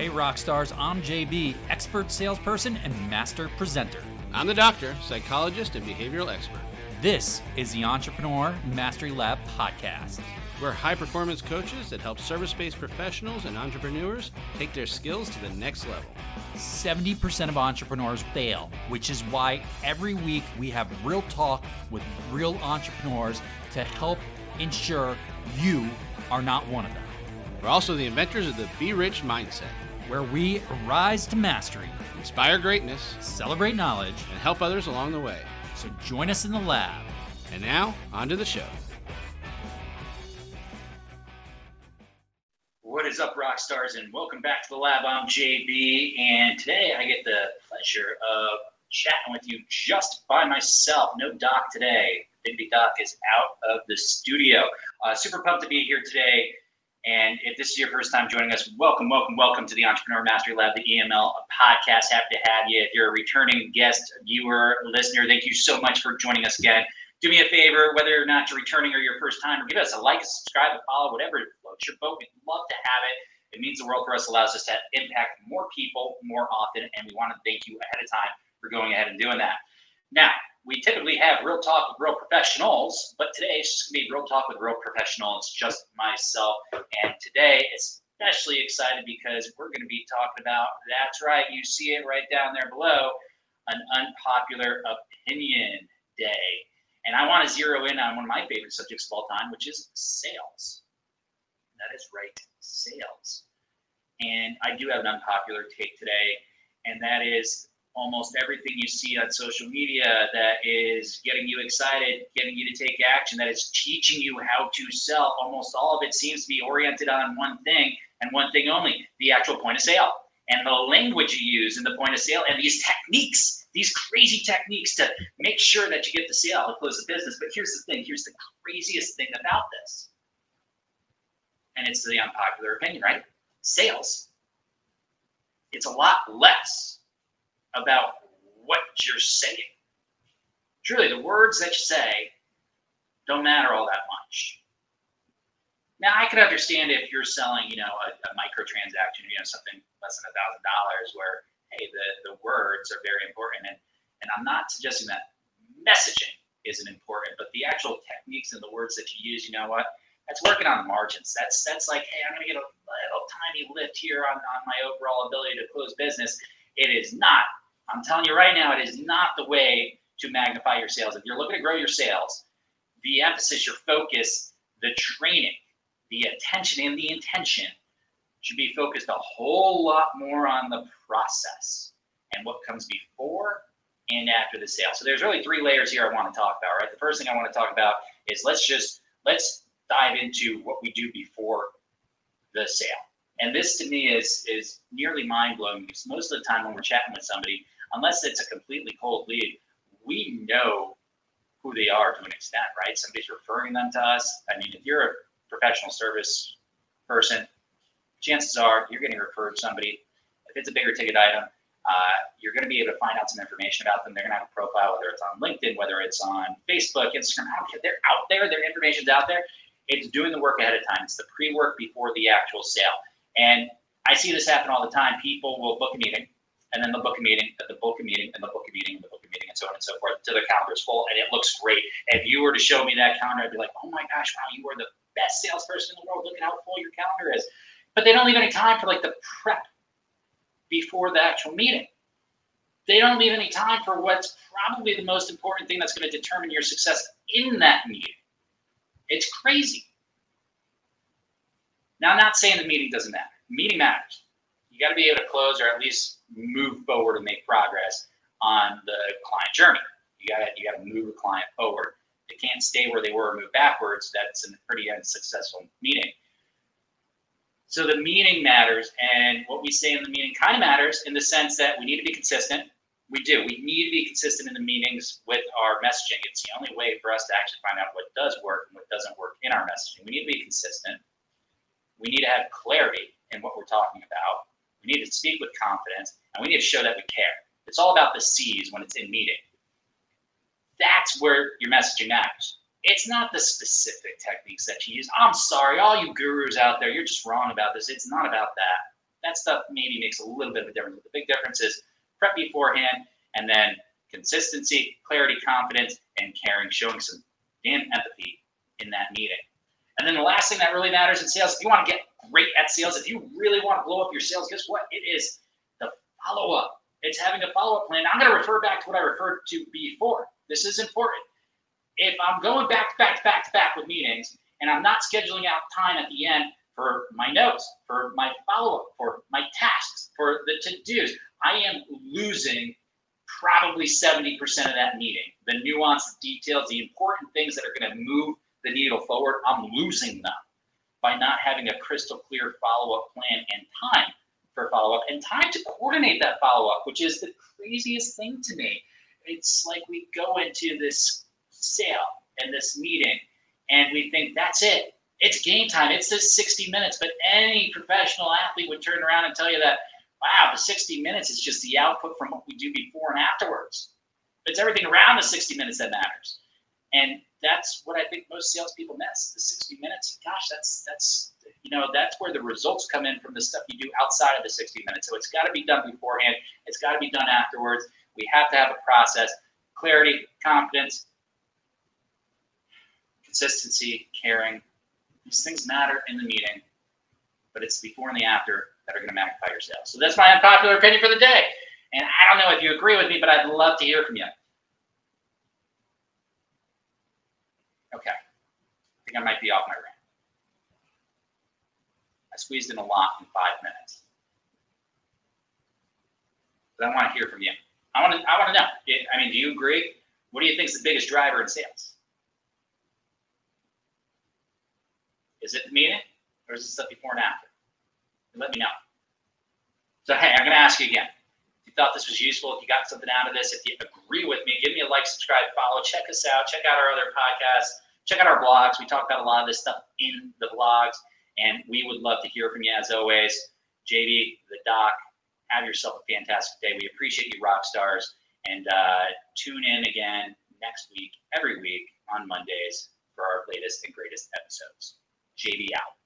Hey, rock stars, I'm JB, expert salesperson and master presenter. I'm the doctor, psychologist, and behavioral expert. This is the Entrepreneur Mastery Lab podcast. We're high performance coaches that help service based professionals and entrepreneurs take their skills to the next level. 70% of entrepreneurs fail, which is why every week we have real talk with real entrepreneurs to help ensure you are not one of them. We're also the inventors of the Be Rich mindset where we rise to mastery, inspire greatness, celebrate knowledge, and help others along the way. So join us in the lab. And now, on to the show. What is up, rock stars, and welcome back to the lab. I'm JB, and today I get the pleasure of chatting with you just by myself. No Doc today. Big Doc is out of the studio. Uh, super pumped to be here today and if this is your first time joining us, welcome, welcome, welcome to the Entrepreneur Mastery Lab, the EML podcast. Happy to have you. If you're a returning guest, viewer, listener, thank you so much for joining us again. Do me a favor, whether or not you're returning or your first time, give us a like, subscribe, a follow, whatever floats your boat. We'd love to have it. It means the world for us, allows us to impact more people more often, and we want to thank you ahead of time for going ahead and doing that. Now, we typically have real talk with real professionals, but today it's just gonna be real talk with real professionals, just myself. And today, especially excited because we're gonna be talking about that's right, you see it right down there below, an unpopular opinion day. And I want to zero in on one of my favorite subjects of all time, which is sales. That is right, sales. And I do have an unpopular take today, and that is almost everything you see on social media that is getting you excited, getting you to take action, that is teaching you how to sell. Almost all of it seems to be oriented on one thing and one thing only the actual point of sale and the language you use in the point of sale and these techniques, these crazy techniques to make sure that you get the sale and close the business. But here's the thing here's the craziest thing about this. And it's the unpopular opinion, right? Sales. It's a lot less about what you're saying. Truly, the words that you say don't matter all that much. Now, I could understand if you're selling, you know, a, a microtransaction, you know, something less than a thousand dollars, where hey, the the words are very important, and and I'm not suggesting that messaging isn't important, but the actual techniques and the words that you use, you know what? That's working on margins. That's that's like, hey, I'm gonna get a little tiny lift here on, on my overall ability to close business. It is not I'm telling you right now, it is not the way to magnify your sales. If you're looking to grow your sales, the emphasis, your focus, the training, the attention, and the intention should be focused a whole lot more on the process and what comes before and after the sale. So there's really three layers here I want to talk about, right? The first thing I want to talk about is let's just let's dive into what we do before the sale. And this to me is is nearly mind blowing because most of the time when we're chatting with somebody, unless it's a completely cold lead, we know who they are to an extent, right? Somebody's referring them to us. I mean, if you're a professional service person, chances are you're getting referred somebody. If it's a bigger ticket item, uh, you're going to be able to find out some information about them. They're going to have a profile, whether it's on LinkedIn, whether it's on Facebook, Instagram. They're out there. Their information's out there. It's doing the work ahead of time. It's the pre-work before the actual sale. And I see this happen all the time. People will book a meeting and then they'll book meeting, and the book meeting, and the book meeting, and the book meeting, and so on and so forth. To the calendar is full, and it looks great. If you were to show me that calendar, I'd be like, oh my gosh, wow, you are the best salesperson in the world. Look at how full your calendar is. But they don't leave any time for like the prep before the actual meeting. They don't leave any time for what's probably the most important thing that's going to determine your success in that meeting. It's crazy. Now, I'm not saying the meeting doesn't matter. The meeting matters. You got to be able to close or at least move forward and make progress on the client journey. You got to you got to move the client forward. They can't stay where they were or move backwards. That's a pretty unsuccessful meeting. So the meeting matters, and what we say in the meeting kind of matters in the sense that we need to be consistent. We do. We need to be consistent in the meetings with our messaging. It's the only way for us to actually find out what does work and what doesn't work in our messaging. We need to be consistent. We need to have clarity in what we're talking about. We need to speak with confidence, and we need to show that we care. It's all about the C's when it's in meeting. That's where your messaging matters. It's not the specific techniques that you use. I'm sorry, all you gurus out there, you're just wrong about this. It's not about that. that stuff maybe makes a little bit of a difference. But the big difference is prep beforehand and then consistency, clarity, confidence, and caring, showing some damn empathy in that meeting. And then the last thing that really matters in sales, if you want to get great at sales, if you really want to blow up your sales, guess what? It is the follow up. It's having a follow up plan. I'm going to refer back to what I referred to before. This is important. If I'm going back to back to back to back with meetings and I'm not scheduling out time at the end for my notes, for my follow up, for my tasks, for the to dos, I am losing probably 70% of that meeting. The nuanced details, the important things that are going to move the needle forward, I'm losing them by not having a crystal clear follow up plan and time for follow up and time to coordinate that follow up, which is the craziest thing to me. It's like we go into this sale and this meeting and we think that's it. It's game time. It's this 60 minutes. But any professional athlete would turn around and tell you that, wow, the 60 minutes is just the output from what we do before and afterwards. It's everything around the 60 minutes that matters. And that's what I think most salespeople miss. The 60 minutes. Gosh, that's that's you know that's where the results come in from the stuff you do outside of the 60 minutes. So it's got to be done beforehand. It's got to be done afterwards. We have to have a process, clarity, confidence, consistency, caring. These things matter in the meeting, but it's before and the after that are going to magnify your sales. So that's my unpopular opinion for the day. And I don't know if you agree with me, but I'd love to hear from you. Okay. I think I might be off my rant. I squeezed in a lot in five minutes. But I want to hear from you. I want to I want to know. I mean, do you agree? What do you think is the biggest driver in sales? Is it the meeting or is it stuff before and after? Let me know. So hey, I'm gonna ask you again. You thought this was useful, if you got something out of this, if you agree with me, give me a like, subscribe, follow, check us out, check out our other podcasts check out our blogs. We talk about a lot of this stuff in the blogs, and we would love to hear from you as always. JB, the doc, have yourself a fantastic day. We appreciate you, rock stars, and uh, tune in again next week, every week on Mondays for our latest and greatest episodes. JB out.